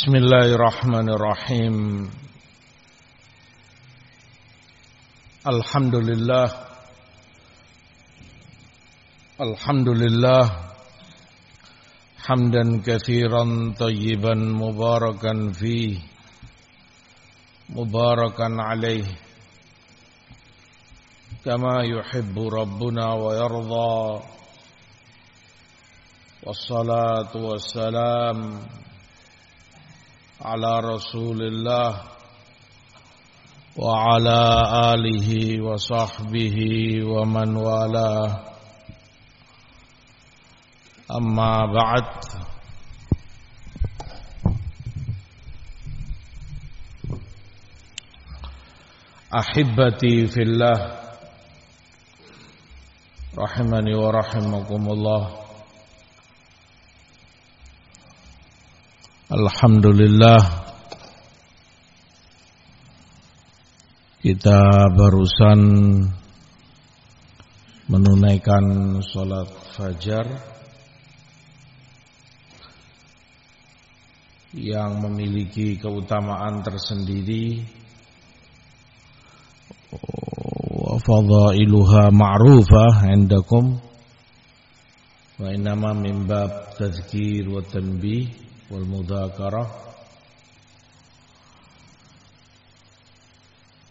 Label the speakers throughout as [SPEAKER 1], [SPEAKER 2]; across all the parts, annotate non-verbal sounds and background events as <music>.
[SPEAKER 1] بسم الله الرحمن الرحيم. الحمد لله. الحمد لله. حمدا كثيرا طيبا مباركا فيه. مباركا عليه. كما يحب ربنا ويرضى. والصلاة والسلام على رسول الله وعلى آله وصحبه ومن والاه. أما بعد أحبتي في الله رحمني ورحمكم الله. Alhamdulillah. Kita barusan Menunaikan sholat fajar Yang memiliki keutamaan tersendiri. Wa fadailuha ma'rufah Indakum. Wa inama min bab tazkir wa tanbih mudzakarah.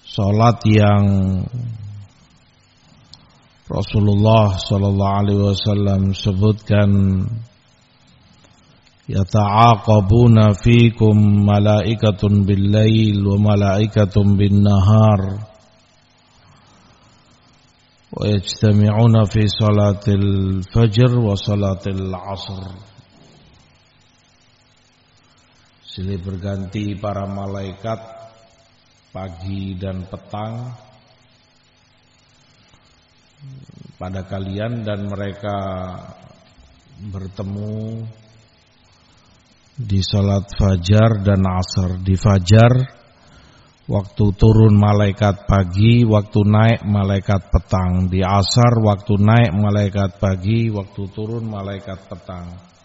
[SPEAKER 1] Salat yang Rasulullah sallallahu alaihi wasallam sebutkan yata'aqabuna fikum malaikatun bil lail wa malaikatun bin nahar wa yajtami'una fi salatil fajr wa salatil asr Silih berganti para malaikat pagi dan petang pada kalian dan mereka bertemu di salat fajar dan asar. Di fajar waktu turun malaikat pagi, waktu naik malaikat petang. Di asar waktu naik malaikat pagi, waktu turun malaikat petang.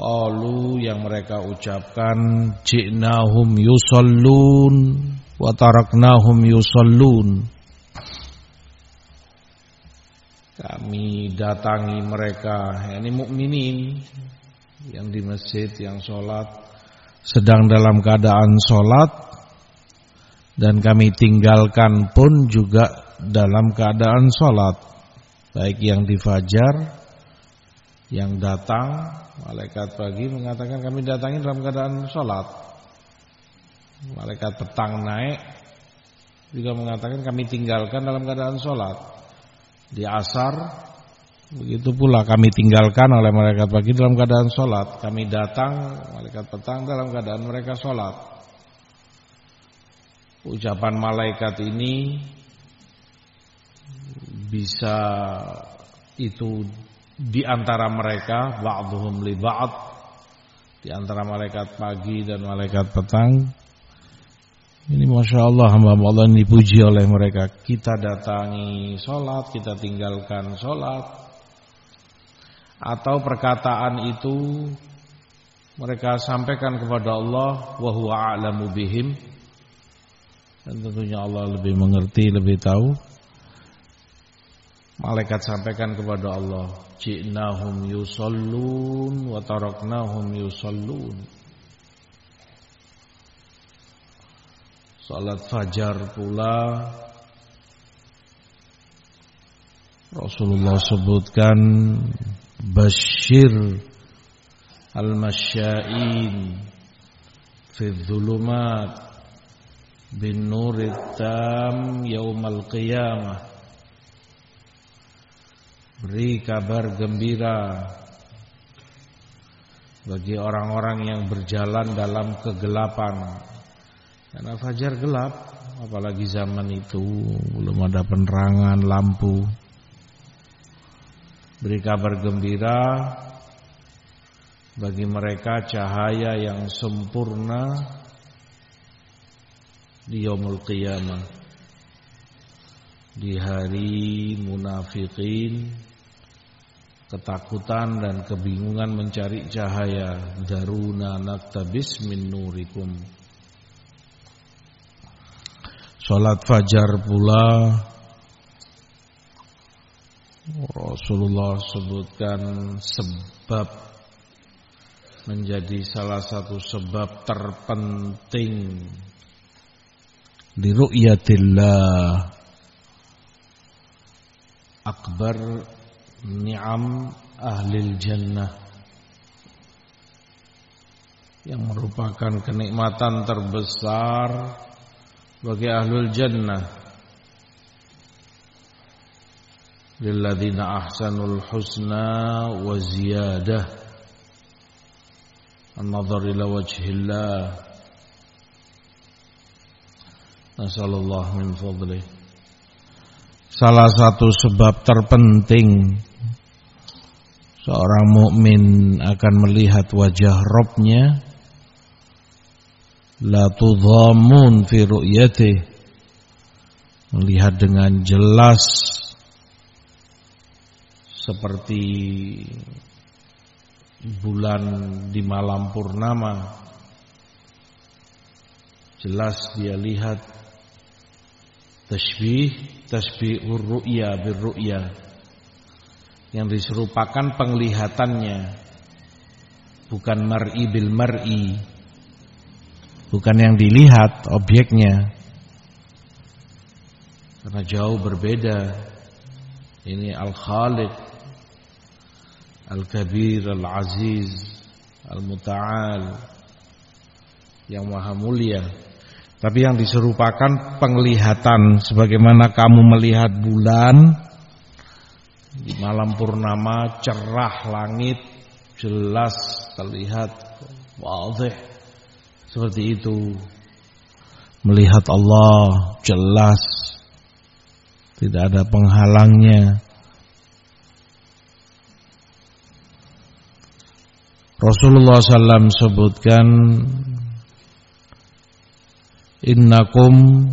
[SPEAKER 1] Qalu yang mereka ucapkan ji'nahum yusallun wa taraknahum yusallun. Kami datangi mereka, yakni mukminin yang di masjid yang sholat sedang dalam keadaan sholat dan kami tinggalkan pun juga dalam keadaan sholat baik yang di fajar yang datang Malaikat pagi mengatakan kami datangi dalam keadaan sholat. Malaikat petang naik juga mengatakan kami tinggalkan dalam keadaan sholat. Di asar begitu pula kami tinggalkan oleh malaikat pagi dalam keadaan sholat. Kami datang malaikat petang dalam keadaan mereka sholat. Ucapan malaikat ini bisa itu di antara mereka ba'dhum li ba'd. Di antara malaikat pagi dan malaikat petang. Ini Masya Allah hamba Allah dipuji oleh mereka. Kita datangi sholat kita tinggalkan sholat. Atau perkataan itu mereka sampaikan kepada Allah wa a'lamu bihim. Dan tentunya Allah lebih mengerti lebih tahu Malaikat sampaikan kepada Allah, "Ji'nahum yusallun wa taraknahum yusallun." Salat fajar pula Rasulullah sebutkan Bashir al-masya'in fi dhulumat bin nurit tam yaumal qiyamah Beri kabar gembira bagi orang-orang yang berjalan dalam kegelapan. Karena fajar gelap, apalagi zaman itu belum ada penerangan lampu. Beri kabar gembira bagi mereka cahaya yang sempurna di yaumul qiyamah. Di hari munafikin ketakutan dan kebingungan mencari cahaya. Daruna naktabis min nurikum. Salat fajar pula. Rasulullah sebutkan sebab menjadi salah satu sebab terpenting di ru'yatillah. Akbar ni'am ahli jannah. Yang merupakan kenikmatan terbesar bagi ahlul jannah. Lilladzina ahsanul husna wa ziyadah. An-nazar ila wajhillah. Nasallallahu min fadlih. Salah satu sebab terpenting Seorang mukmin akan melihat wajah Robnya. La tudhamun fi ru'yatih. Melihat dengan jelas. Seperti Bulan di malam purnama. Jelas dia lihat. Tashbih Tashbihur ru'ya bir-ru'ya yang diserupakan penglihatannya bukan mar'i bil mar'i bukan yang dilihat objeknya. Karena jauh berbeda. Ini al-khaliq al-kabir al-aziz al-muta'al yang maha mulia. Tapi yang diserupakan penglihatan sebagaimana kamu melihat bulan di malam purnama cerah langit jelas terlihat wadih. Seperti itu. Melihat Allah jelas. Tidak ada penghalangnya. Rasulullah SAW sebutkan Innakum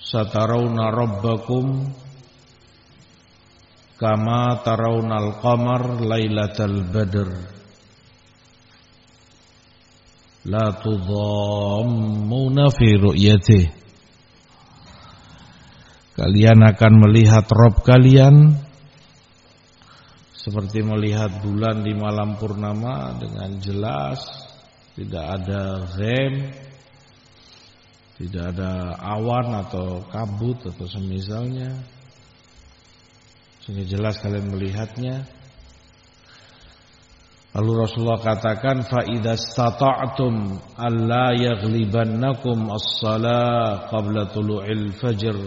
[SPEAKER 1] satarawna rabbakum kama tarawnal qamar lailatal badr. La tudhammuna fi ru'yatih. Kalian akan melihat Rob kalian seperti melihat bulan di malam purnama dengan jelas. Tidak ada gem tidak ada awan atau kabut atau semisalnya sehingga jelas kalian melihatnya. Lalu Rasulullah katakan fa idza stata'tum alla yaghlibannakum as-salah qabla tulu'il fajr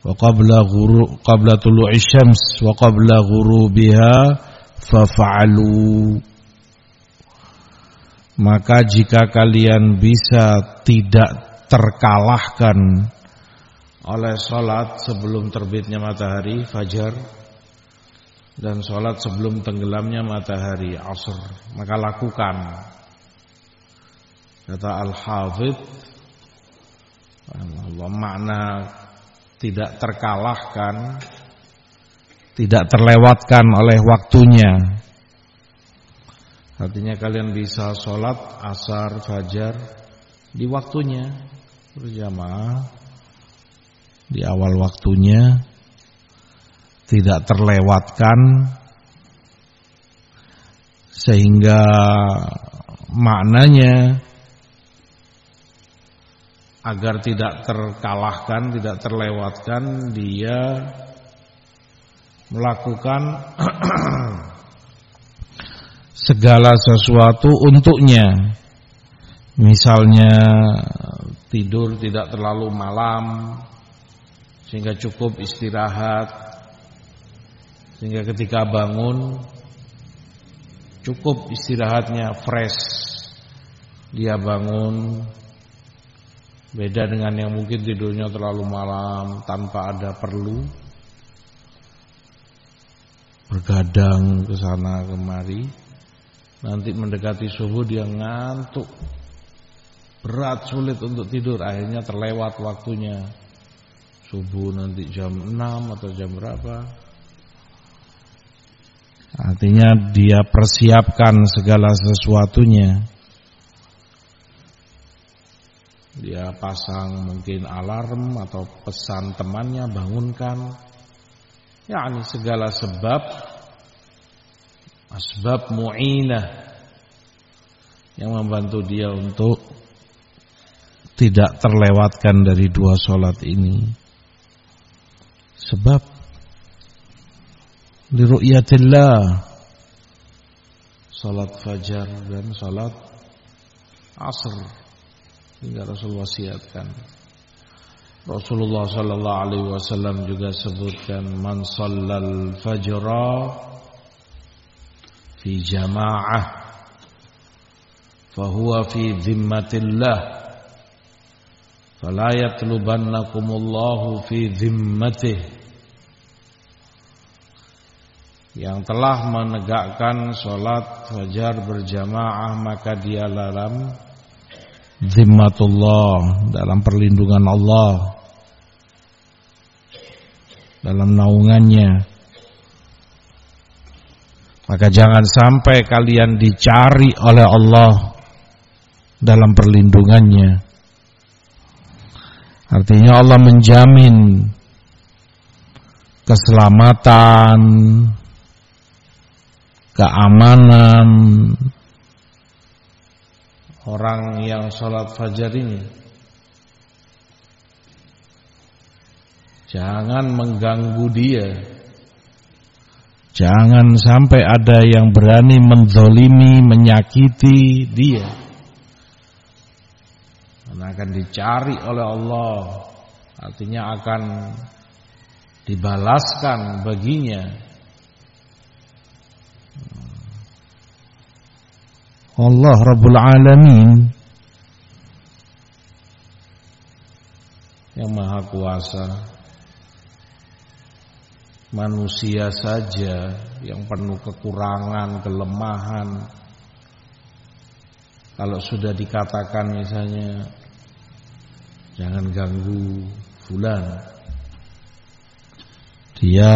[SPEAKER 1] wa qabla ghuru qabla tulu'i syams wa qabla ghurubiha faf'alu maka jika kalian bisa tidak terkalahkan oleh sholat sebelum terbitnya matahari fajar dan sholat sebelum tenggelamnya matahari asr. Maka lakukan. Kata al-hafidh Allah makna tidak terkalahkan tidak terlewatkan oleh waktunya. Artinya kalian bisa sholat asar fajar di waktunya. Berjamaah di awal waktunya tidak terlewatkan sehingga maknanya agar tidak terkalahkan, tidak terlewatkan dia melakukan <clears throat> segala sesuatu untuknya. Misalnya tidur tidak terlalu malam, sehingga cukup istirahat. Sehingga ketika bangun cukup istirahatnya fresh. Dia bangun beda dengan yang mungkin tidurnya terlalu malam tanpa ada perlu. Bergadang ke sana kemari. Nanti mendekati subuh dia ngantuk. Berat sulit untuk tidur akhirnya terlewat waktunya subuh nanti jam 6 atau jam berapa Artinya dia persiapkan segala sesuatunya. Dia pasang mungkin alarm atau pesan temannya bangunkan. Ya, ini segala sebab asbab mu'inah yang membantu dia untuk tidak terlewatkan dari dua solat ini. Sebab liru'yatillah salat fajar dan salat asr hingga Rasul wasiatkan Rasulullah sallallahu alaihi wasallam juga sebutkan man sallal fajra fi jamaah fahuwa fi dhimmatillah fala yatlubannakumullahu fi dhimmatihi yang telah menegakkan sholat fajar berjamaah maka dia dalam zimmatullah dalam perlindungan Allah dalam naungannya. Maka jangan sampai kalian dicari oleh Allah dalam perlindungannya. Artinya Allah menjamin keselamatan keamanan. Orang yang sholat fajar ini jangan mengganggu dia. Jangan sampai ada yang berani menzolimi menyakiti dia. Karena akan dicari oleh Allah. Artinya akan dibalaskan baginya Allah Rabbul Alamin. Yang maha kuasa. Manusia saja yang penuh kekurangan, kelemahan. Kalau sudah dikatakan misalnya jangan ganggu fulan. Dia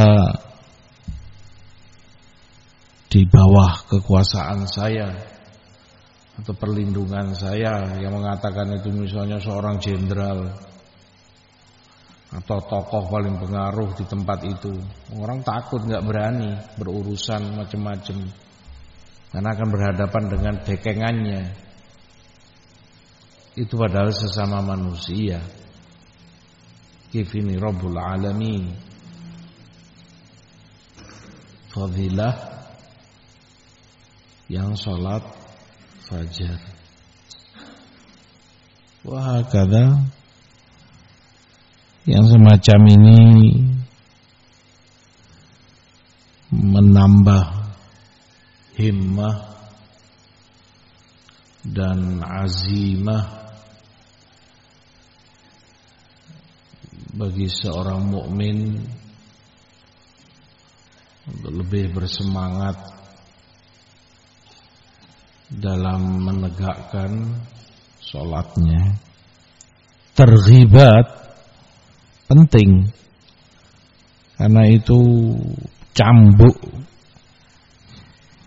[SPEAKER 1] di bawah kekuasaan saya atau perlindungan saya yang mengatakan itu misalnya seorang jenderal atau tokoh paling pengaruh di tempat itu. Orang takut nggak berani berurusan macam-macam. Karena akan berhadapan dengan dekengannya. Itu padahal sesama manusia. Kifini Rabbul Alamin. Fadilah yang sholat fajar. Wah, kata yang semacam ini menambah himmah dan azimah bagi seorang mukmin untuk lebih bersemangat dalam menegakkan sholatnya. Terghibat penting karena itu cambuk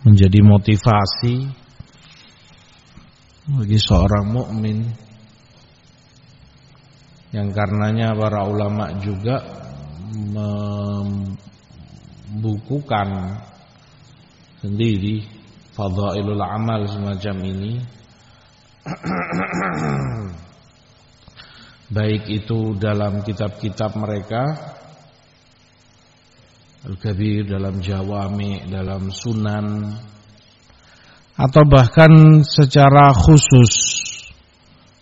[SPEAKER 1] menjadi motivasi bagi seorang mukmin yang karenanya para ulama juga membukukan sendiri fadailul amal semacam ini. Baik itu dalam kitab-kitab mereka Al-Kabir dalam Jawami dalam Sunan atau bahkan secara khusus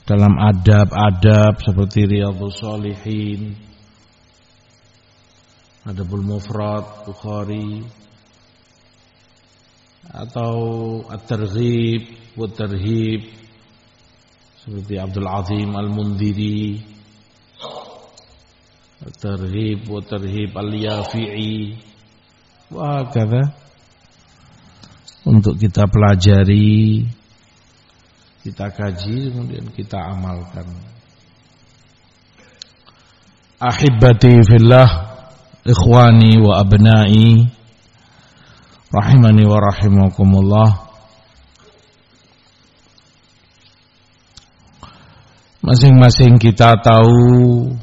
[SPEAKER 1] dalam adab-adab seperti Riyadhus Shalihin Adabul Mufrad Bukhari atau at-targhib wa tarhib seperti Abdul Azim Al-Mundiri at-targhib wa tarhib Al-Yafi'i. Wa kata untuk kita pelajari kita kaji kemudian kita amalkan. Ahibati fillah ikhwani wa abnai rahimani wa rahimakumullah. Masing-masing kita tahu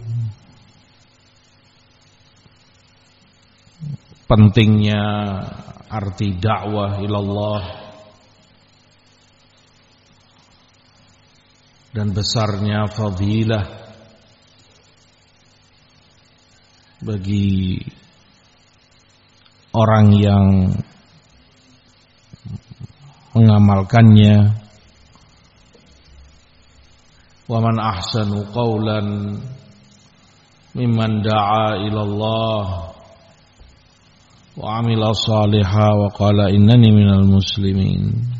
[SPEAKER 1] pentingnya arti dakwah ilallah dan besarnya fadilah bagi orang yang mengamalkannya. Wa man ahsanu qawlan mimman da'a ila Allah wa amila salihah wa qala innani minal muslimin.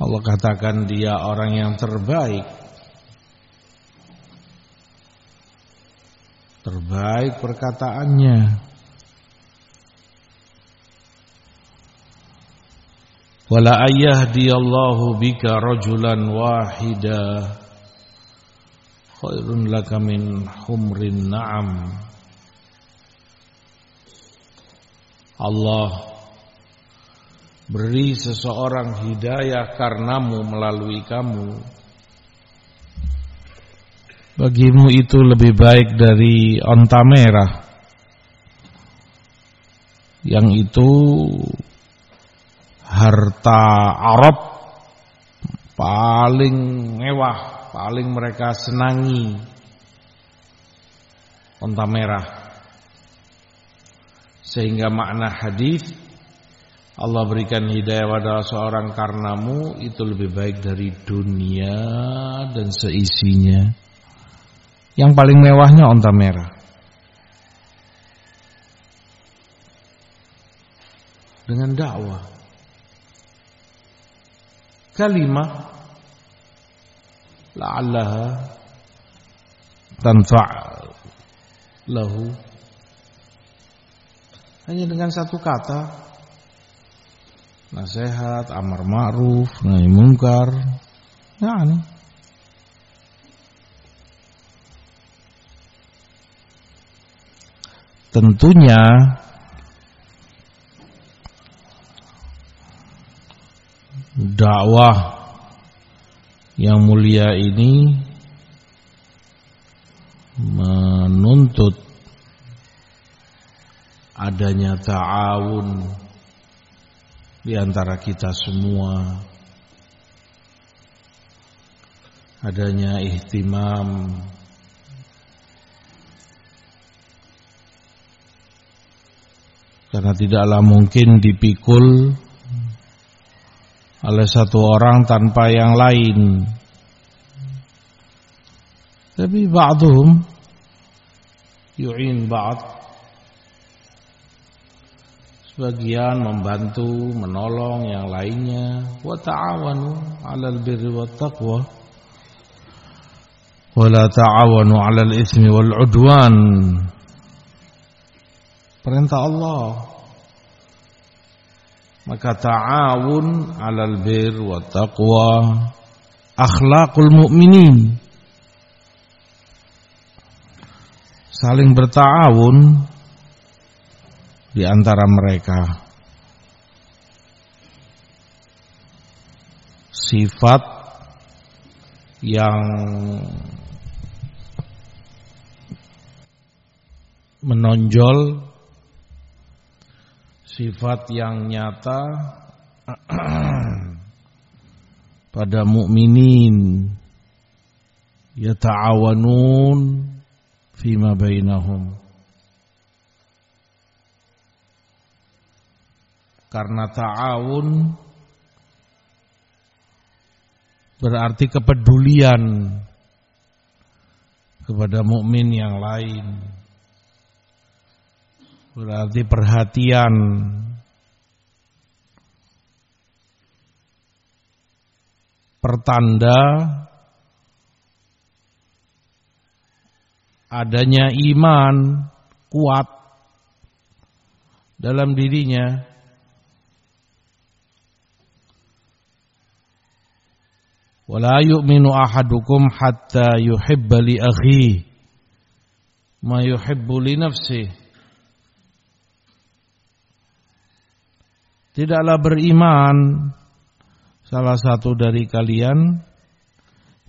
[SPEAKER 1] Allah katakan dia orang yang terbaik. Terbaik perkataannya wala ayyahdiyallahu bika rajulan wahida. Khairun laka min humrin na'am. Allah beri seseorang hidayah karenamu melalui kamu. Bagimu itu lebih baik dari onta merah. Yang itu harta Arab paling mewah, paling mereka senangi onta merah. Sehingga makna hadis Allah berikan hidayah pada seorang karenamu itu lebih baik dari dunia dan seisinya. Yang paling mewahnya onta merah. Dengan dakwah kalimah la'allaha tanfa' lahu. Hanya dengan satu kata nasihat amar ma'ruf nahi mungkar yani tentunya dakwah yang mulia ini menuntut adanya ta'awun di antara kita semua. Adanya ihtimam. Karena tidaklah mungkin dipikul oleh satu orang tanpa yang lain. Tapi ba'dhum yu'in ba'd. Sebagian membantu, menolong yang lainnya. Wa ta'awanu 'alal birri wat taqwa. Wa la ta'awanu 'alal itsmi wal 'udwan. Perintah Allah maka ta'awun 'alal bir wa taqwa. Akhlaqul mu'minin. Saling bertawun di antara mereka. Sifat yang menonjol sifat yang nyata <clears throat> pada mukminin. Yata'awanun fima bainahum. Karena ta'awun berarti kepedulian kepada mukmin yang lain Berarti perhatian. Pertanda Adanya iman Kuat Dalam dirinya. Wala yu'minu ahadukum hatta yuhibba li ma yuhibbu li nafsihi Tidaklah beriman salah satu dari kalian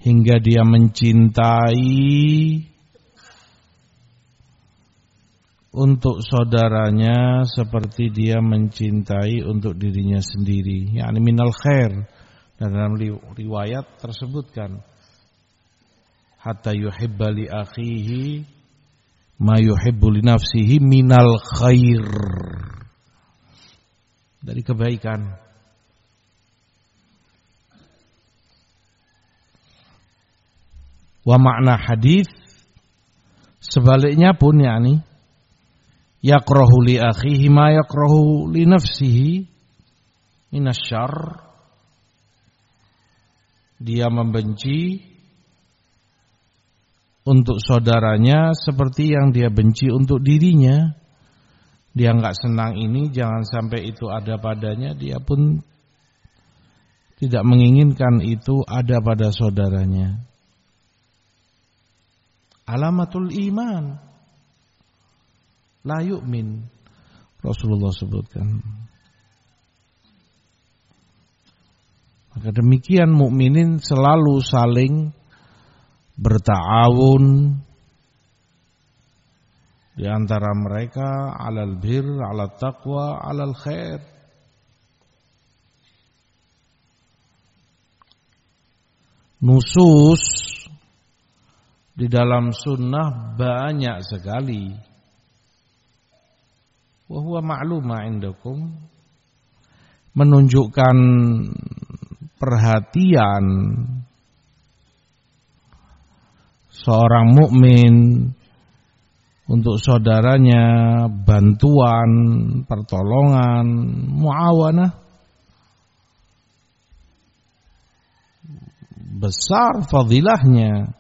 [SPEAKER 1] hingga dia mencintai untuk saudaranya seperti dia mencintai untuk dirinya sendiri. Yani minal khair. Dan dalam riwayat tersebutkan hatta yuhibba li akhihi ma yuhibbu li nafsihi minal khair. Dari kebaikan. Wa makna hadis sebaliknya pun yakni yakrahu li akhihi ma yakrahu li nafsihi minasyarr dia membenci untuk saudaranya seperti yang dia benci untuk dirinya dia nggak senang ini jangan sampai itu ada padanya dia pun tidak menginginkan itu ada pada saudaranya alamatul iman La yu'min. Rasulullah sebutkan. Maka demikian mukminin selalu saling bertawun di antara mereka alal bir, alal taqwa, alal khair. Nusus di dalam sunnah banyak sekali wa huwa ma'luma indakum menunjukkan perhatian seorang mukmin untuk saudaranya bantuan, pertolongan, muawanah besar fadilahnya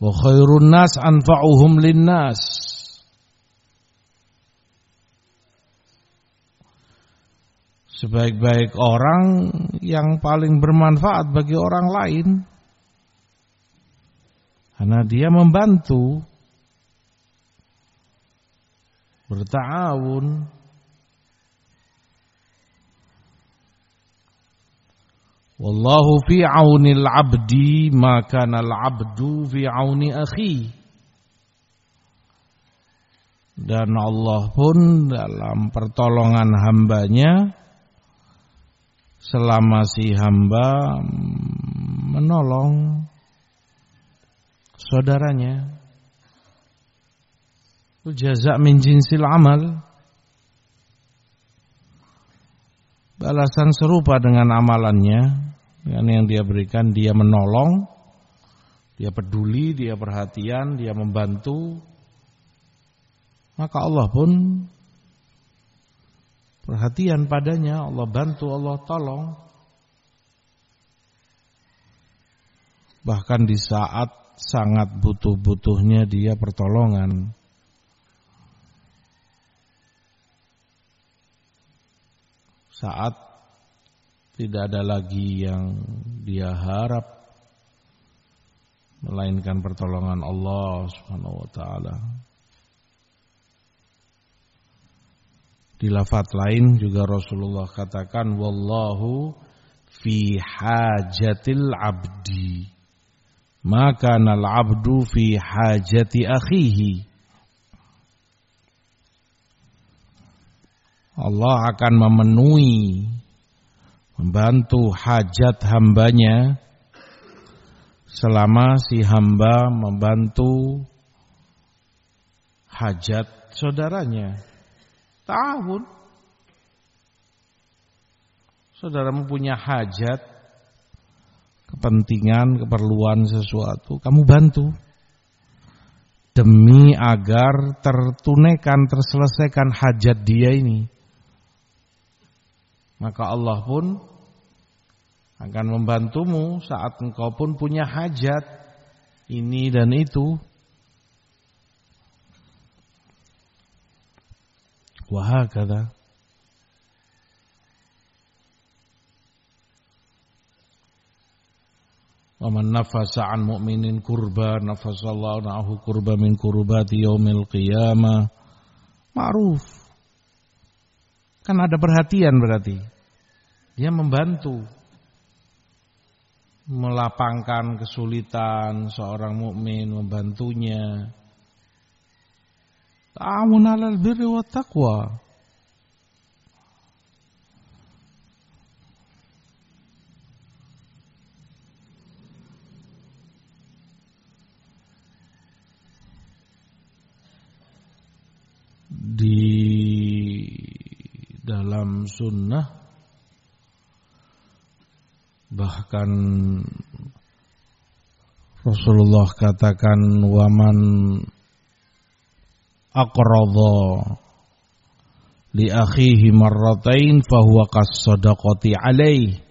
[SPEAKER 1] Wa khairun nas anfa'uhum linnas. Sebaik-baik orang yang paling bermanfaat bagi orang lain. Karena dia membantu. Bertawun Wallahu fi aunil abdi maka al abdu fi auni akhi. Dan Allah pun dalam pertolongan hambanya selama si hamba menolong saudaranya. Jaza min jinsil amal. Balasan serupa dengan amalannya dengan yang dia berikan dia menolong, dia peduli, dia perhatian, dia membantu. Maka Allah pun perhatian padanya, Allah bantu, Allah tolong. Bahkan di saat sangat butuh-butuhnya dia pertolongan. Saat tidak ada lagi yang dia harap melainkan pertolongan Allah Subhanahu wa taala. Di lafaz lain juga Rasulullah katakan wallahu fi hajatil abdi. Maka nal abdu fi hajati akhihi. Allah akan memenuhi membantu hajat hambanya selama si hamba membantu hajat saudaranya. Tahun saudara mempunyai hajat, kepentingan, keperluan sesuatu, kamu bantu demi agar tertunaikan, terselesaikan hajat dia ini. Maka Allah pun akan membantumu saat engkau pun punya hajat ini dan itu. Wahakala. Wa man nafasa an mu'minin kurba nafasallahu na'ahu kurba min kurbati yaumil qiyamah. Ma'ruf. Kan ada perhatian berarti. Dia membantu melapangkan kesulitan seorang mukmin membantunya. Ta'awun 'alal birri wat taqwa. Di dalam sunnah bahkan Rasulullah katakan waman aqradha li akhihi marratain fahuwa kas-sadaqati alaih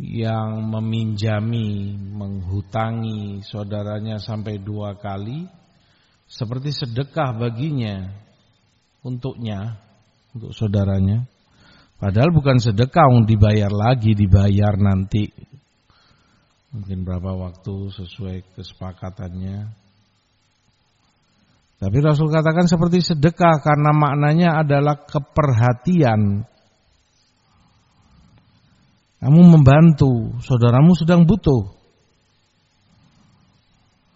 [SPEAKER 1] yang meminjami menghutangi saudaranya sampai dua kali seperti sedekah baginya untuknya untuk saudaranya. Padahal bukan sedekah yang dibayar lagi dibayar nanti. Mungkin berapa waktu sesuai kesepakatannya. Tapi Rasul katakan seperti sedekah karena maknanya adalah keperhatian. Kamu membantu saudaramu sedang butuh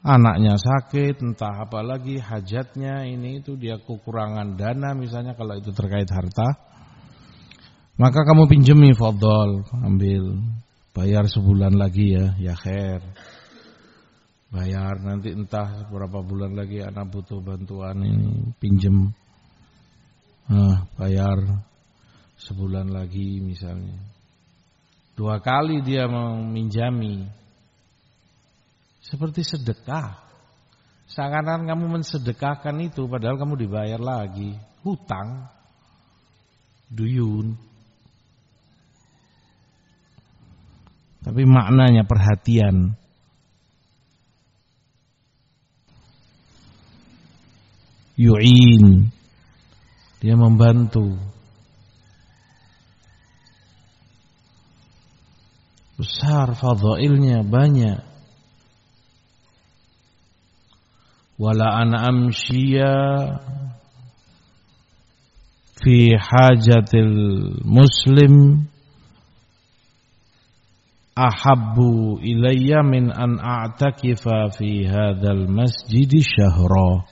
[SPEAKER 1] anaknya sakit, entah apa lagi hajatnya ini itu dia kekurangan dana misalnya kalau itu terkait harta. Maka kamu pinjemi fadol, ambil bayar sebulan lagi ya, ya khair. Bayar nanti entah berapa bulan lagi anak butuh bantuan ini pinjem. Nah, bayar sebulan lagi misalnya. Dua kali dia mau minjami seperti sedekah. Seakan-akan kamu mensedekahkan itu padahal kamu dibayar lagi. Hutang. Duyun. Tapi maknanya perhatian. Yu'in. Dia membantu. Besar fadhailnya banyak. Wala an amshiya fi hajatil muslim ahabbu ilayya min an a'takifa fi hadzal masjid syahra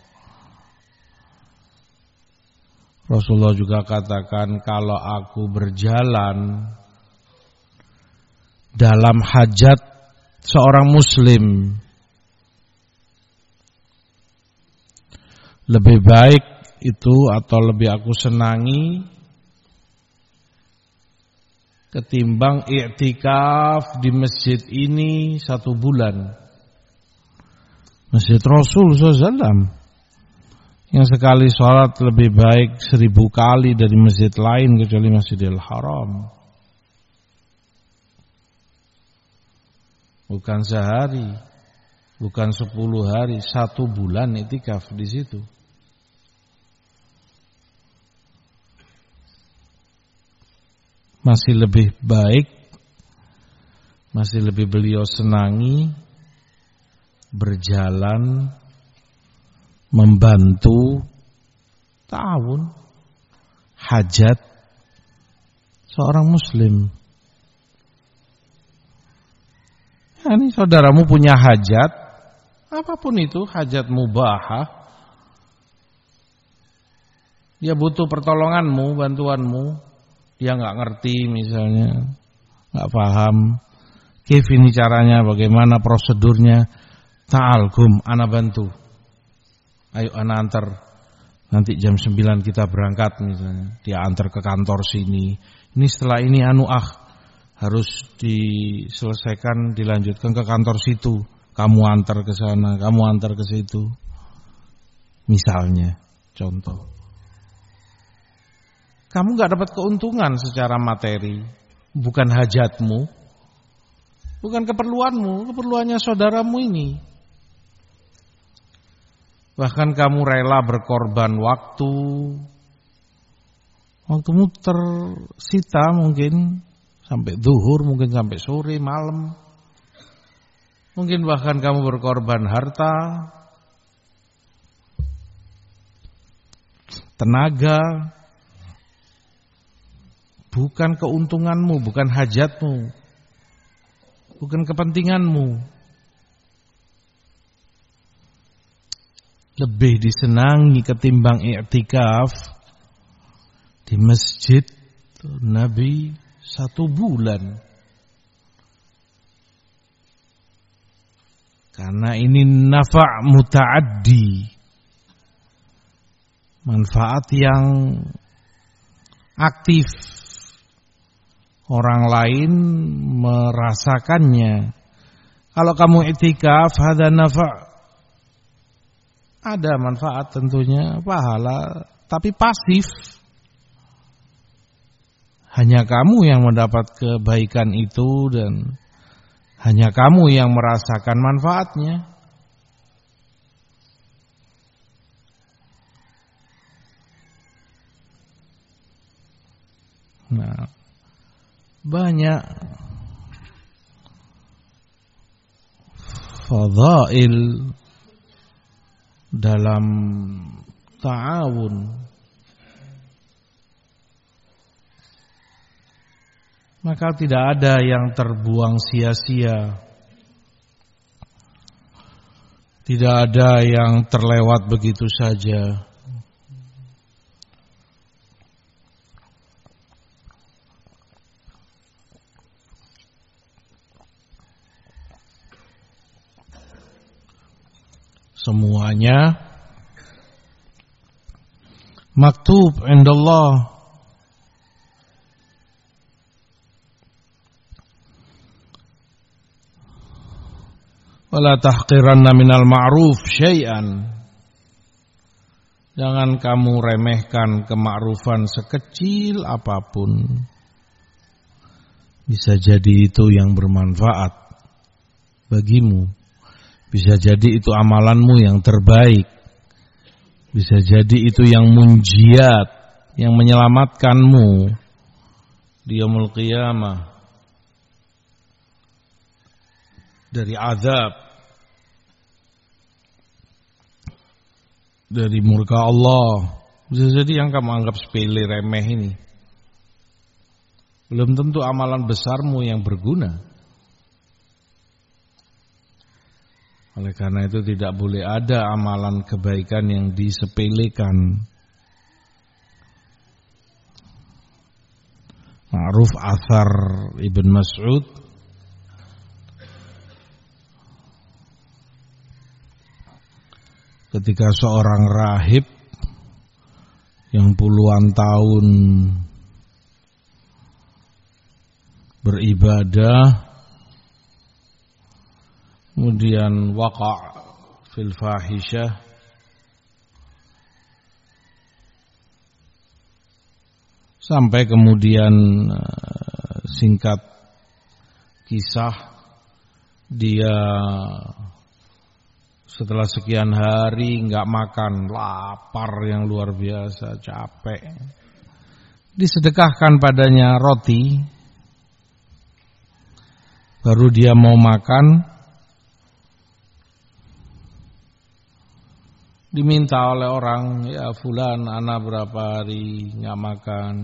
[SPEAKER 1] Rasulullah juga katakan kalau aku berjalan dalam hajat seorang muslim lebih baik itu atau lebih aku senangi ketimbang i'tikaf di masjid ini satu bulan. Masjid Rasul SAW yang sekali sholat lebih baik seribu kali dari masjid lain kecuali Masjidil Haram. Bukan sehari, bukan sepuluh hari, satu bulan itikaf di situ. Masih lebih baik, masih lebih beliau senangi berjalan membantu tahun hajat seorang muslim. Ya, ini saudaramu punya hajat, apa pun itu hajat mubahah, dia butuh pertolonganmu, bantuanmu, dia nggak ngerti misalnya, nggak paham. Kif ini caranya, bagaimana prosedurnya? Ta'al gum, ana bantu. Ayo ana antar. Nanti jam 9 kita berangkat misalnya. Dia antar ke kantor sini. Ini setelah ini anu ah harus diselesaikan, dilanjutkan ke kantor situ. Kamu antar ke sana, kamu antar ke situ. Misalnya, contoh kamu nggak dapat keuntungan secara materi, bukan hajatmu, bukan keperluanmu, keperluannya saudaramu ini. Bahkan kamu rela berkorban waktu, waktumu tersita mungkin. Sampai duhur, mungkin sampai sore, malam. Mungkin bahkan kamu berkorban harta, tenaga, bukan keuntunganmu, bukan hajatmu, bukan kepentinganmu. Lebih disenangi ketimbang i'tikaf di masjid Nabi satu bulan. Karena ini nafa' muta'addi manfaat yang aktif orang lain merasakannya. Kalau kamu itikaf ada ada manfaat tentunya pahala tapi pasif. Hanya kamu yang mendapat kebaikan itu dan hanya kamu yang merasakan manfaatnya. Nah, banyak fadail dalam ta'awun. Maka tidak ada yang terbuang sia-sia. Tidak ada yang terlewat begitu saja semuanya. Maktub indallah. Wala tahqiranna minal ma'ruf syai'an. Jangan kamu remehkan kemakrufan sekecil apa pun. Bisa jadi itu yang bermanfaat bagimu bisa jadi itu amalanmu yang terbaik. Bisa jadi itu yang munjiat, yang menyelamatkanmu di yaumul qiyamah dari azab dari murka Allah. Bisa jadi yang kamu anggap sepele remeh ini belum tentu amalan besarmu yang berguna. Oleh karena itu tidak boleh ada amalan kebaikan yang disepelekan. Ma'ruf Athar Ibn Mas'ud Ketika seorang rahib Yang puluhan tahun Beribadah kemudian waqa' fil fahisyah sampai kemudian eh, singkat kisah dia setelah sekian hari nggak makan lapar yang luar biasa capek. Disedekahkan padanya roti baru dia mau makan diminta oleh orang ya fulan anak berapa hari nggak makan?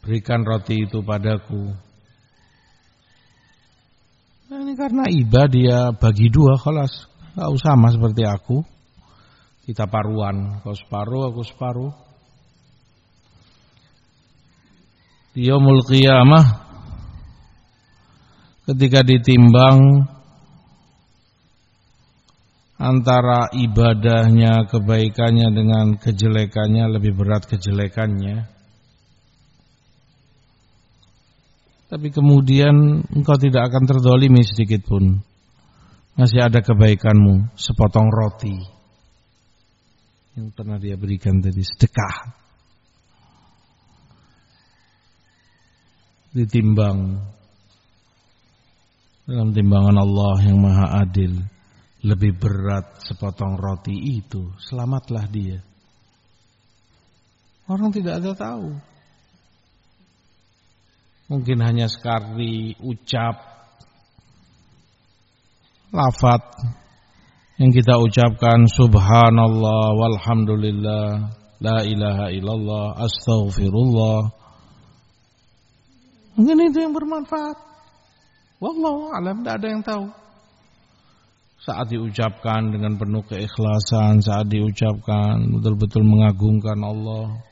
[SPEAKER 1] Berikan roti itu padaku. Nah, ini karena iba dia bagi dua kelas. Nggak sama seperti aku. Kita paruan. Kau separuh aku separuh. Dia qiyamah ketika ditimbang antara ibadahnya, kebaikannya dengan kejelekannya lebih berat kejelekannya. Tapi kemudian engkau tidak akan terdolimi sedikit pun. Masih ada kebaikanmu, sepotong roti yang pernah dia berikan tadi sedekah. Ditimbang dalam timbangan Allah yang maha adil lebih berat sepotong roti itu, selamatlah dia. Orang tidak ada tahu. Mungkin hanya sekali ucap lafat yang kita ucapkan subhanallah walhamdulillah la ilaha illallah astaghfirullah mungkin itu yang bermanfaat wallahu alam tidak ada yang tahu saat diucapkan dengan penuh keikhlasan saat diucapkan betul-betul mengagungkan Allah.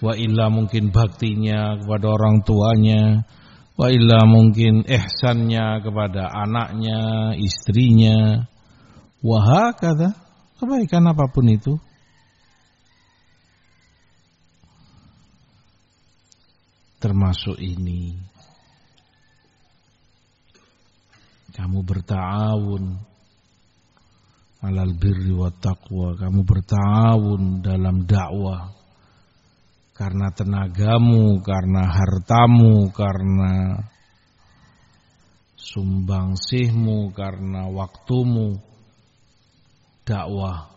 [SPEAKER 1] Wa illa mungkin baktinya kepada orang tuanya wa illa mungkin ihsannya kepada anaknya, istrinya. Wa hakadha kebaikan apa pun itu. Termasuk ini kamu bertawun. Alal birri wa taqwa. Kamu bertawun dalam dakwah. Karena tenagamu, karena hartamu, karena sumbangsihmu, karena waktumu, dakwah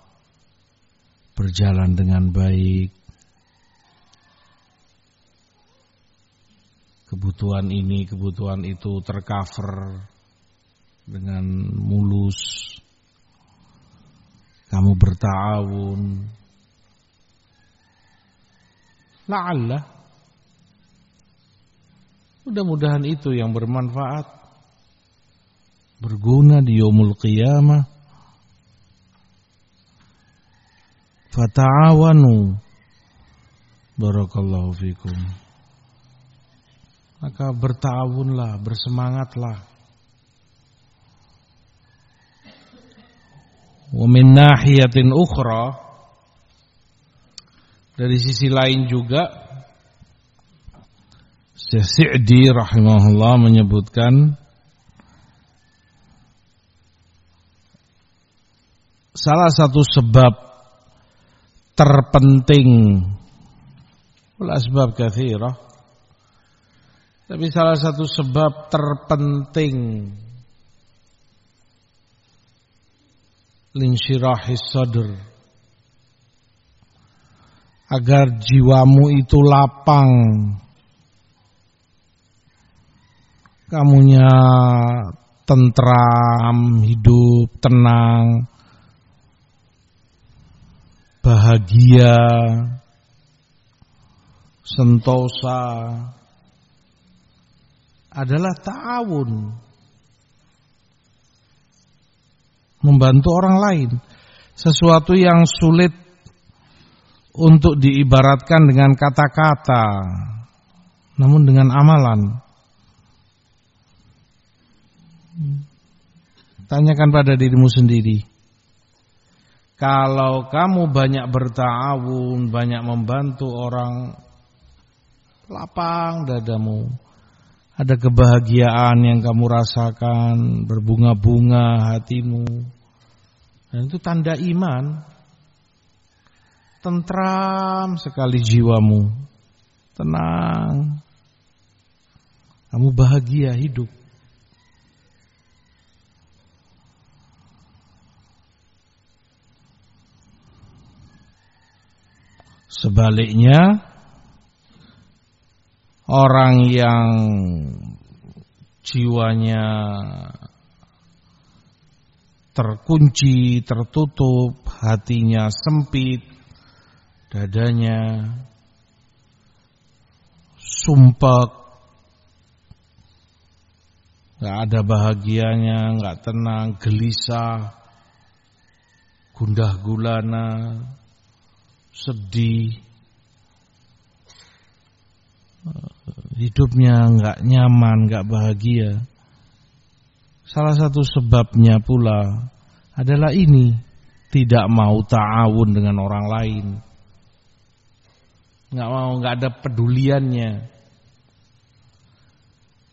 [SPEAKER 1] berjalan dengan baik. Kebutuhan ini, kebutuhan itu tercover dengan mulus. Kamu bertawun, La'alla. Mudah-mudahan itu yang bermanfaat. Berguna di yomul qiyamah. Fata'awanu. Barakallahu fikum. Maka bertawunlah, bersemangatlah. Wa min nahiyatin ukhra. Dari sisi lain juga Syekh Sa'di rahimahullah menyebutkan salah satu sebab terpenting wala sebab kathirah tapi salah satu sebab terpenting linsyirahis sadr agar jiwamu itu lapang. Kamunya tentram, hidup tenang, bahagia, sentosa adalah ta'awun. Membantu orang lain. Sesuatu yang sulit untuk diibaratkan dengan kata-kata, namun dengan amalan. Tanyakan pada dirimu sendiri. Kalau kamu banyak bertawun, banyak membantu orang, lapang dadamu. Ada kebahagiaan yang kamu rasakan, berbunga-bunga hatimu. Dan itu tanda iman tentram sekali jiwamu. Tenang. Kamu bahagia hidup. Sebaliknya orang yang jiwanya terkunci, tertutup, hatinya sempit, dadanya sumpah nggak ada bahagianya, nggak tenang, gelisah, gundah gulana, sedih, hidupnya nggak nyaman, nggak bahagia. Salah satu sebabnya pula adalah ini tidak mau ta'awun dengan orang lain nggak mau, nggak ada peduliannya,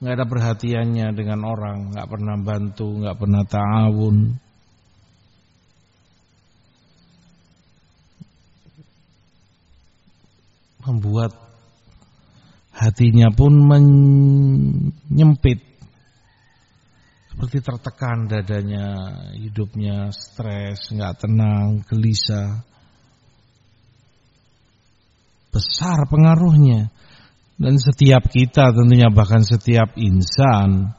[SPEAKER 1] nggak ada perhatiannya dengan orang, nggak pernah bantu, nggak pernah ta'awun. Membuat hatinya pun menyempit seperti tertekan dadanya, hidupnya stres, nggak tenang, gelisah besar pengaruhnya. Dan setiap kita tentunya bahkan setiap insan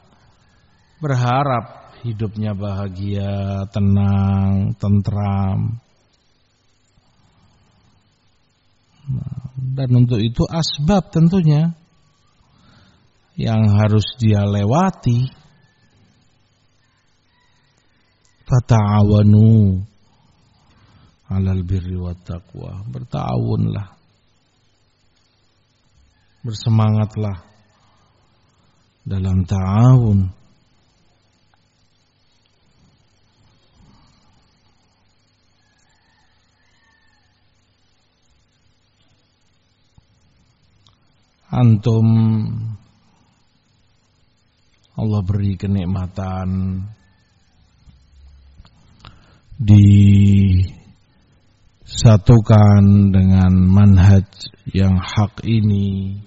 [SPEAKER 1] berharap hidupnya bahagia, tenang, tentram. Nah, dan untuk itu asbab tentunya yang harus dia lewati. Fata'awanu alal birri wa taqwa. Bertawunlah bersemangatlah dalam ta'awun antum. Allah beri kenikmatan. Disatukan dengan manhaj yang hak ini.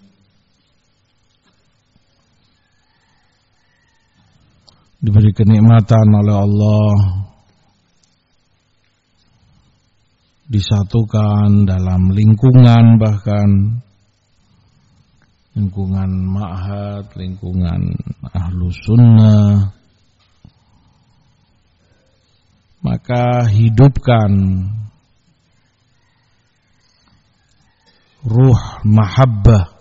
[SPEAKER 1] Diberi kenikmatan oleh Allah. Disatukan dalam lingkungan bahkan lingkungan ma'had, lingkungan ahlu sunnah. Maka hidupkan ruh mahabbah.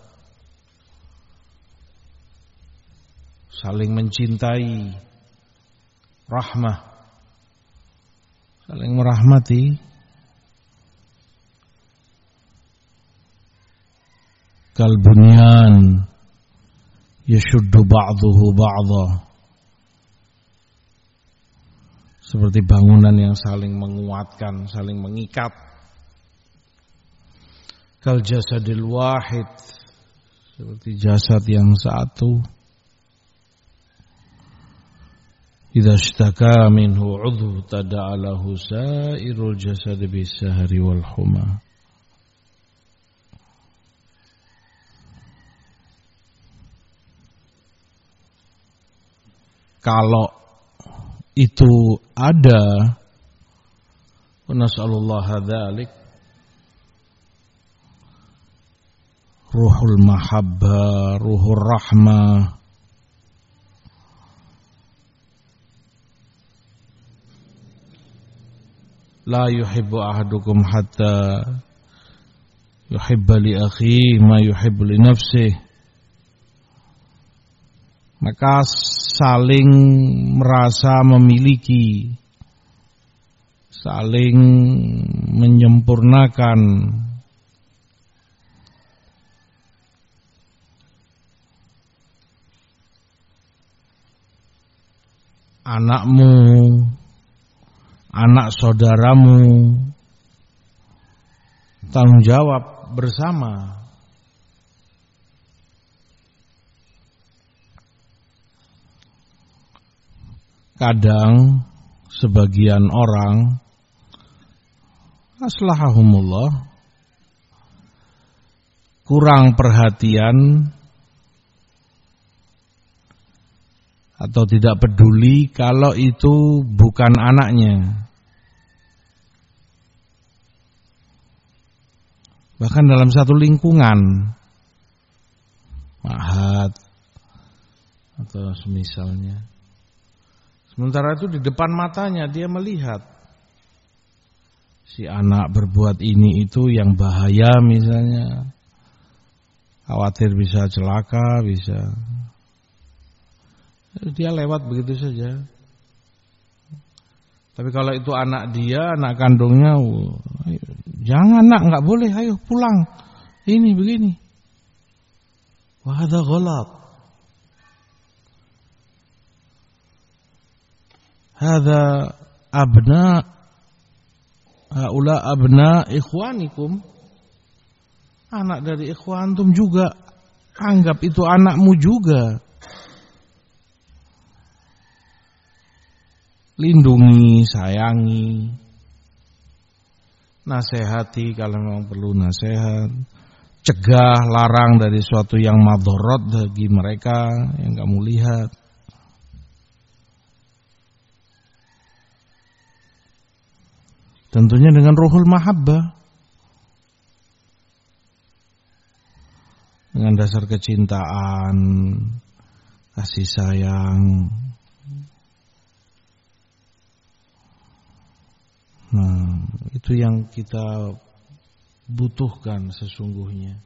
[SPEAKER 1] Saling mencintai rahmah. Saling merahmati kalbunyan yashuddu ba'duhu ba'dha seperti bangunan yang saling menguatkan, saling mengikat. Kal jasadil wahid seperti jasad yang satu. Idza ishtaka minhu 'udhu tada'a lahu sa'irul jasad bisahri wal huma. Kalau itu ada nasallallahu dzalik. Ruhul mahabbah, ruhul rahmah la yuhibbu ahadukum hatta yuhibba li akhi ma yuhibbu li nafsih maka saling merasa memiliki saling menyempurnakan. Anakmu anak saudaramu tanggung jawab bersama kadang sebagian orang aslahahumullah kurang perhatian atau tidak peduli kalau itu bukan anaknya. Bahkan dalam satu lingkungan, mahat atau semisalnya. Sementara itu di depan matanya dia melihat si anak berbuat ini itu yang bahaya misalnya. Khawatir bisa celaka, bisa dia lewat begitu saja. Tapi kalau itu anak dia, anak kandungnya, jangan nak, nggak boleh, ayo pulang. Ini begini. Wahada ghalat. Hada abna haula abna ikhwanikum. Anak dari ikhwantum juga anggap itu anakmu juga. lindungi, sayangi, nasehati kalau memang perlu nasihat, cegah, larang dari suatu yang madorot bagi mereka yang kamu lihat. Tentunya dengan rohul mahabbah. dengan dasar kecintaan, kasih sayang. Nah, itu yang kita butuhkan sesungguhnya.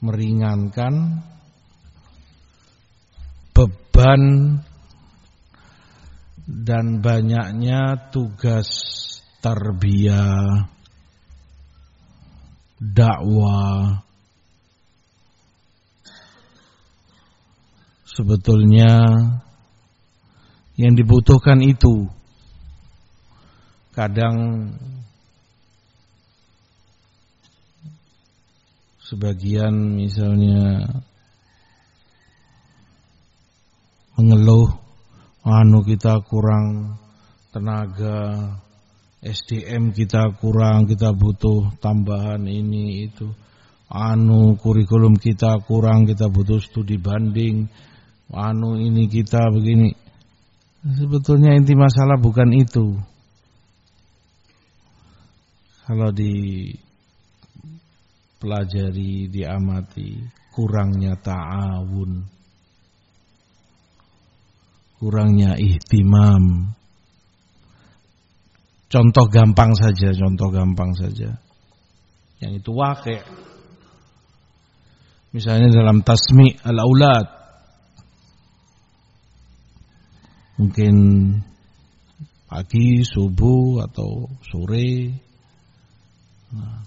[SPEAKER 1] Meringankan beban dan banyaknya tugas tarbiyah dakwah. Sebetulnya yang dibutuhkan itu kadang sebagian misalnya mengeluh anu kita kurang tenaga SDM kita kurang, kita butuh tambahan ini itu. Anu kurikulum kita kurang, kita butuh studi banding. Anu ini kita begini. Sebetulnya inti masalah bukan itu. Kalau di pelajari, diamati, kurangnya ta'awun. Kurangnya ihtimam Contoh gampang saja, contoh gampang saja. Yang itu wakil. Misalnya dalam tasmi al-aulad. Mungkin pagi, subuh atau sore. Nah,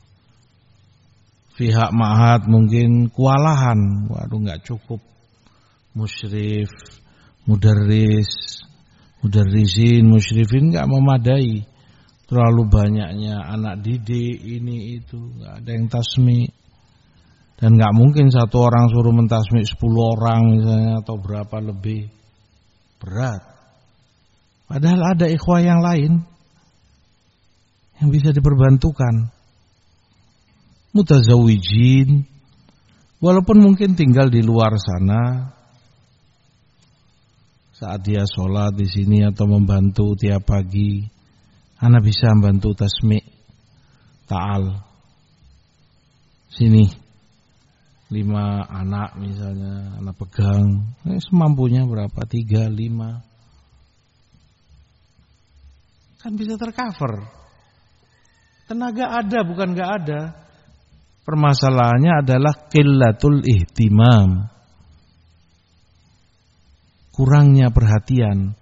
[SPEAKER 1] pihak mahat mungkin kewalahan. Waduh nggak cukup. Musyrif, mudarris, mudarrisin, musyrifin nggak memadai. Terlalu banyaknya anak didik ini itu nggak ada yang tasmi. Dan nggak mungkin satu orang suruh mentasmi sepuluh orang misalnya atau berapa lebih. Berat. Padahal ada ikhwah yang lain yang bisa diperbantukan. Mutazawijin walaupun mungkin tinggal di luar sana saat dia sholat di sini atau membantu tiap pagi Ana bisa membantu tasmi ta'al. Sini. Lima anak misalnya, anak pegang. Eh, semampunya berapa? Tiga, lima. Kan bisa tercover. Tenaga ada, bukan gak ada. Permasalahannya adalah killatul ihtimam. Kurangnya perhatian.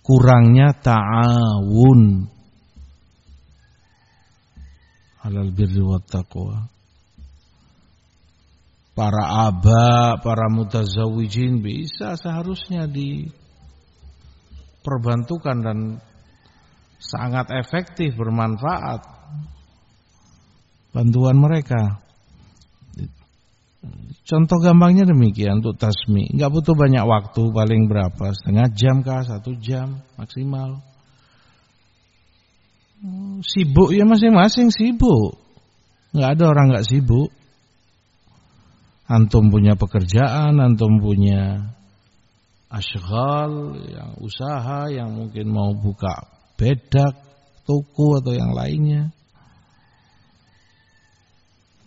[SPEAKER 1] Kurangnya ta'awun alal birri wa taqwa. Para aba, para mutazawijin bisa seharusnya diperbantukan dan sangat efektif bermanfaat bantuan mereka. Contoh gampangnya demikian untuk tasmi, nggak butuh banyak waktu, paling berapa setengah jam kah, satu jam maksimal. Sibuk ya masing-masing sibuk. Nggak ada orang nggak sibuk. Antum punya pekerjaan, antum punya asyghal, yang usaha, yang mungkin mau buka bedak, toko atau yang lainnya.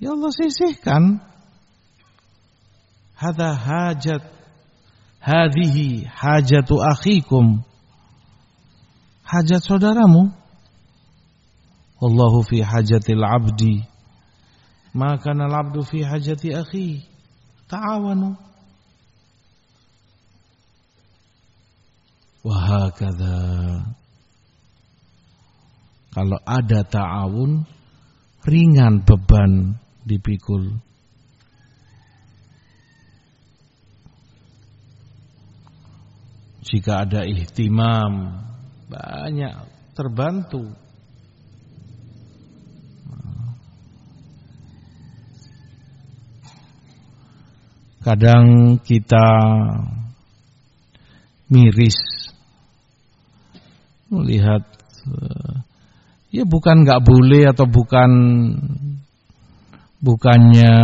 [SPEAKER 1] Ya Allah sisihkan. Hada hajat Hadihi hajatu akhikum Hajat saudaramu Wallahu fi hajatil abdi maka al abdu fi hajati akhi ta'awanu Wahakadha Kalau ada ta'awun Ringan beban dipikul Jika ada ihtimam Banyak terbantu. Kadang kita miris melihat eh, ya bukan nggak boleh atau bukan bukannya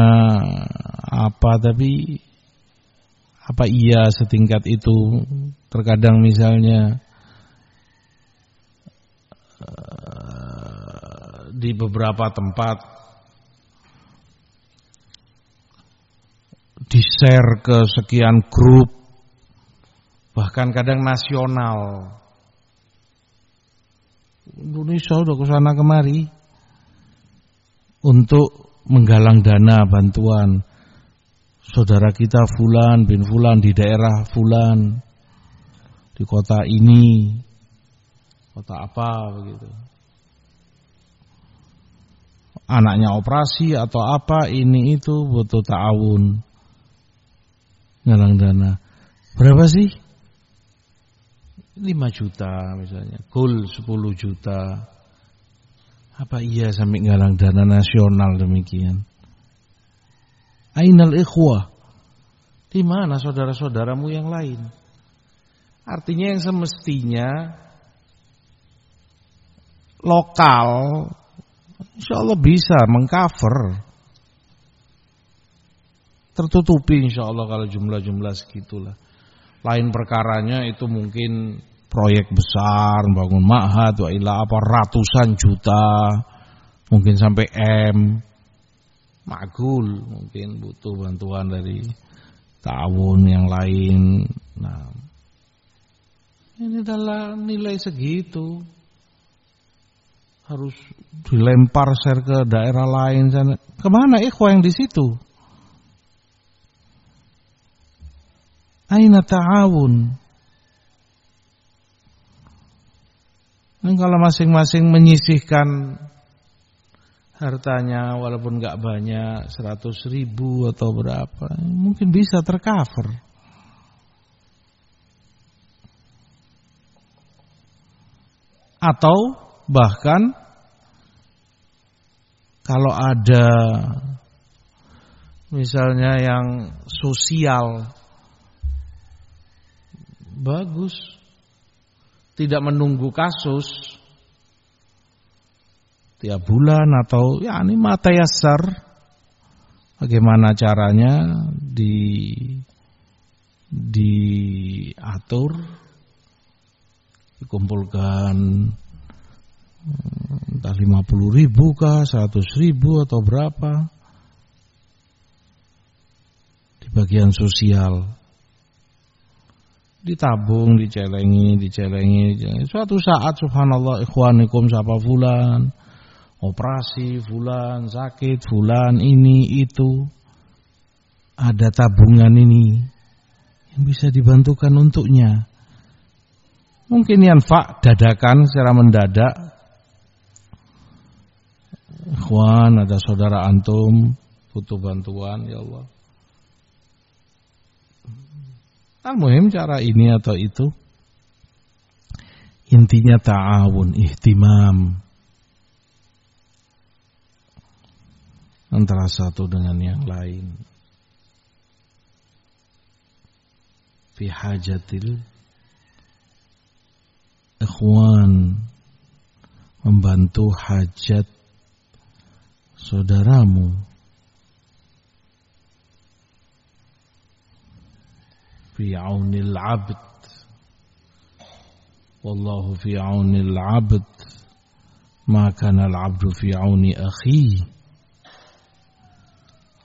[SPEAKER 1] apa tapi apa iya setingkat itu terkadang misalnya eh, di beberapa tempat di-share ke sekian grup bahkan kadang nasional. Indonesia udah ke sana kemari untuk menggalang dana bantuan. Saudara kita fulan bin fulan di daerah fulan di kota ini kota apa begitu anaknya operasi atau apa ini itu butuh ta'awun galang dana berapa sih 5 juta misalnya, kul 10 juta. Apa iya sampai galang dana nasional demikian? Ainal ikhwah? Di mana saudara-saudaramu yang lain? Artinya yang semestinya lokal insya Allah bisa mengcover tertutupi insya Allah kalau jumlah-jumlah segitulah. Lain perkaranya itu mungkin proyek besar, bangun ma'had, wa apa ratusan juta, mungkin sampai M, magul, mungkin butuh bantuan dari tahun yang lain. Nah, ini adalah nilai segitu. Harus dilempar share ke daerah lain sana. Ke mana ikhwah yang di situ? Aina ta'awun? Kalau masing-masing menyisihkan hartanya walaupun nggak banyak 100 ribu atau berapa mungkin bisa tercover atau bahkan kalau ada misalnya yang sosial bagus. Tidak menunggu kasus. Tiap bulan atau ya ini mata yasar. Bagaimana caranya di diatur dikumpulkan entah 50 ribu kah 100 ribu atau berapa di bagian sosial ditabung, dicelengi, dicelengi, Suatu saat subhanallah ikhwanikum siapa fulan, operasi fulan, sakit fulan, ini itu. Ada tabungan ini yang bisa dibantukan untuknya. Mungkin yang fak dadakan secara mendadak. Ikhwan, ada saudara antum butuh bantuan ya Allah Al-muhim cara ini atau itu intinya ta'awun, ihtimam antara satu dengan yang lain. Fi hajatil ikhwan membantu hajat saudaramu. Fi aunil abd. Wallahu fi aunil abd. Maka al abdu fi auni akhi.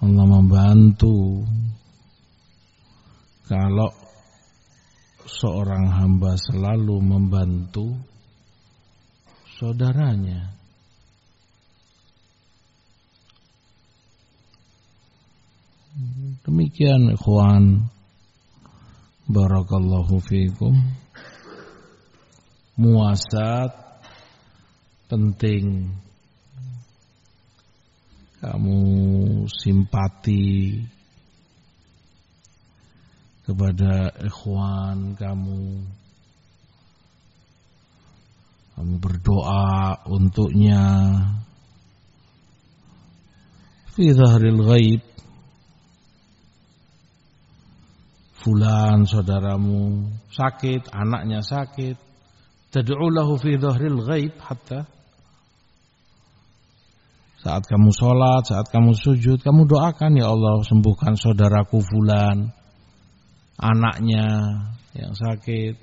[SPEAKER 1] Allah membantu. Kalau seorang hamba selalu membantu saudaranya. Demikian ikhwan Barakallahu fiikum. Muasat penting. Kamu simpati kepada ikhwan kamu. Kamu berdoa untuknya. Fi dhahril ghaib fulan saudaramu sakit, anaknya sakit. Tad'u lahu fi dhahril ghaib hatta saat kamu sholat, saat kamu sujud, kamu doakan ya Allah sembuhkan saudaraku fulan, anaknya yang sakit,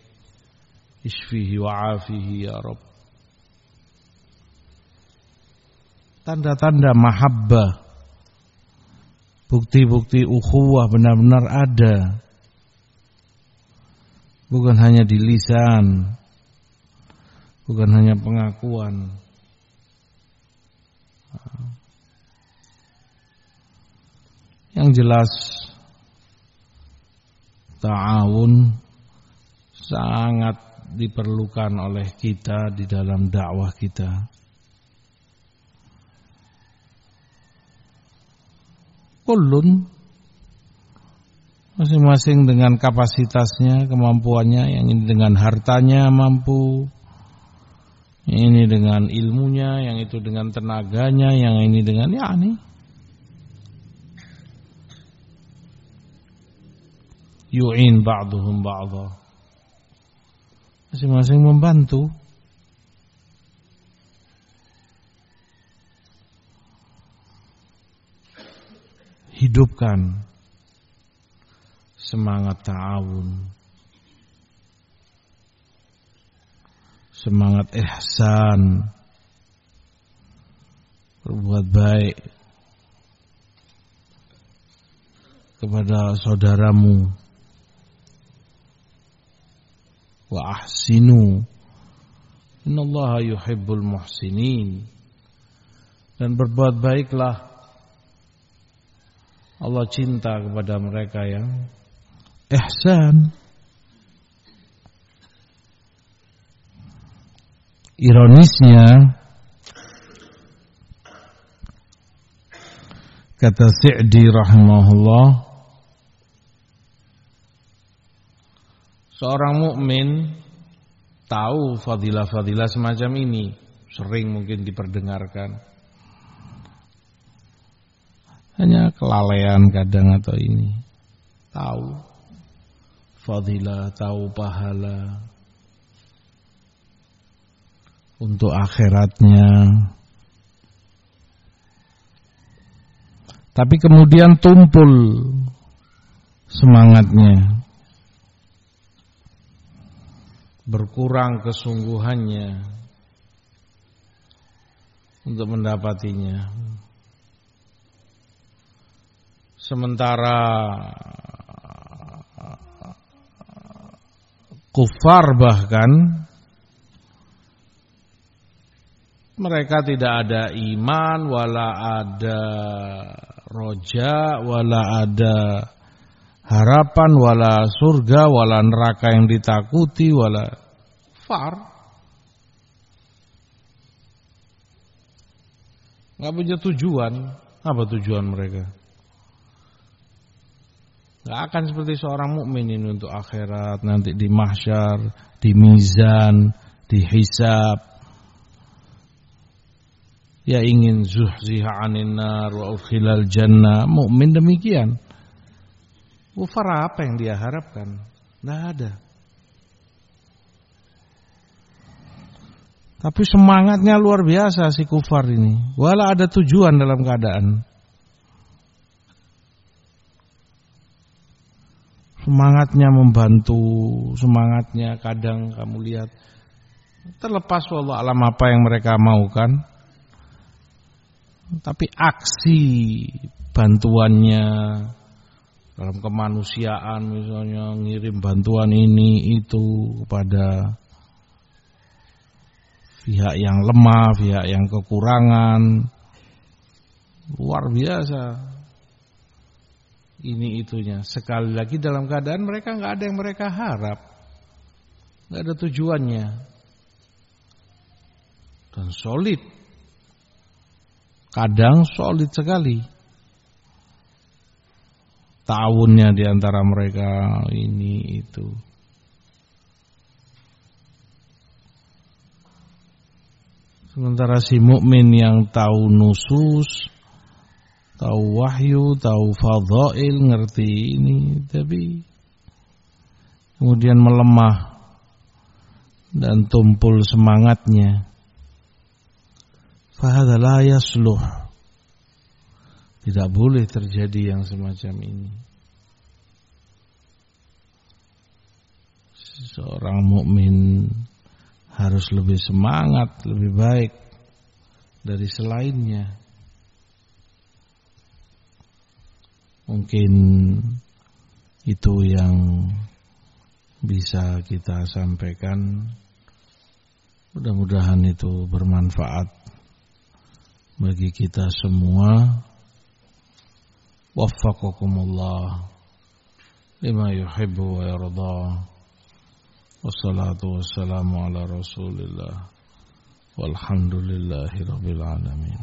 [SPEAKER 1] isfihi wa afihi ya Rabb. tanda-tanda mahabbah bukti-bukti ukhuwah benar-benar ada. Bukan hanya di lisan bukan hanya pengakuan. Yang jelas ta'awun sangat diperlukan oleh kita di dalam dakwah kita Kullun masing-masing dengan kapasitasnya, kemampuannya, yang ini dengan hartanya mampu, yang ini dengan ilmunya, yang itu dengan tenaganya, yang ini dengan ya ini. Yu'in ba'duhum ba'dha. Masing-masing membantu. hidupkan semangat ta'awun semangat ihsan berbuat baik kepada saudaramu wa ahsinu innallaha yuhibbul muhsinin dan berbuat baiklah Allah cinta kepada mereka yang ihsan. Ironisnya kata Sa'di rahimahullah seorang mukmin tahu fadilah-fadilah semacam ini sering mungkin diperdengarkan hanya kelalaian kadang atau ini. Tahu fadilah, tahu pahala untuk akhiratnya. Tapi kemudian tumpul semangatnya. Berkurang kesungguhannya untuk mendapatinya. Sementara kufar bahkan mereka tidak ada iman wala ada roja wala ada harapan wala surga wala neraka yang ditakuti wala far nggak punya tujuan apa tujuan mereka Gak akan seperti seorang mukmin ini untuk akhirat nanti di mahsyar, di mizan, di hisab. Ya ingin zuhziha anin nar wa udkhilal jannah. Mukmin demikian. Kufar apa yang dia harapkan? Tidak ada. Tapi semangatnya luar biasa si kufar ini. Walau ada tujuan dalam keadaan. semangatnya membantu, semangatnya kadang kamu lihat terlepas wallah alam apa yang mereka mau kan. Tapi aksi bantuannya dalam kemanusiaan misalnya ngirim bantuan ini itu kepada pihak yang lemah, pihak yang kekurangan luar biasa ini itunya. Sekali lagi dalam keadaan mereka nggak ada yang mereka harap, nggak ada tujuannya dan solid. Kadang solid sekali. Tahunnya di antara mereka ini itu. Sementara si mukmin yang tahu nusus tahu wahyu, tahu fadhail, ngerti ini, tapi kemudian melemah dan tumpul semangatnya. Fahadha la yasluh. Tidak boleh terjadi yang semacam ini. Seorang mukmin harus lebih semangat, lebih baik dari selainnya. Mungkin itu yang bisa kita sampaikan. Mudah-mudahan itu bermanfaat bagi kita semua. وفقكم الله لما يحب ويرضى والصلاة والسلام على رسول الله والحمد لله رب العالمين.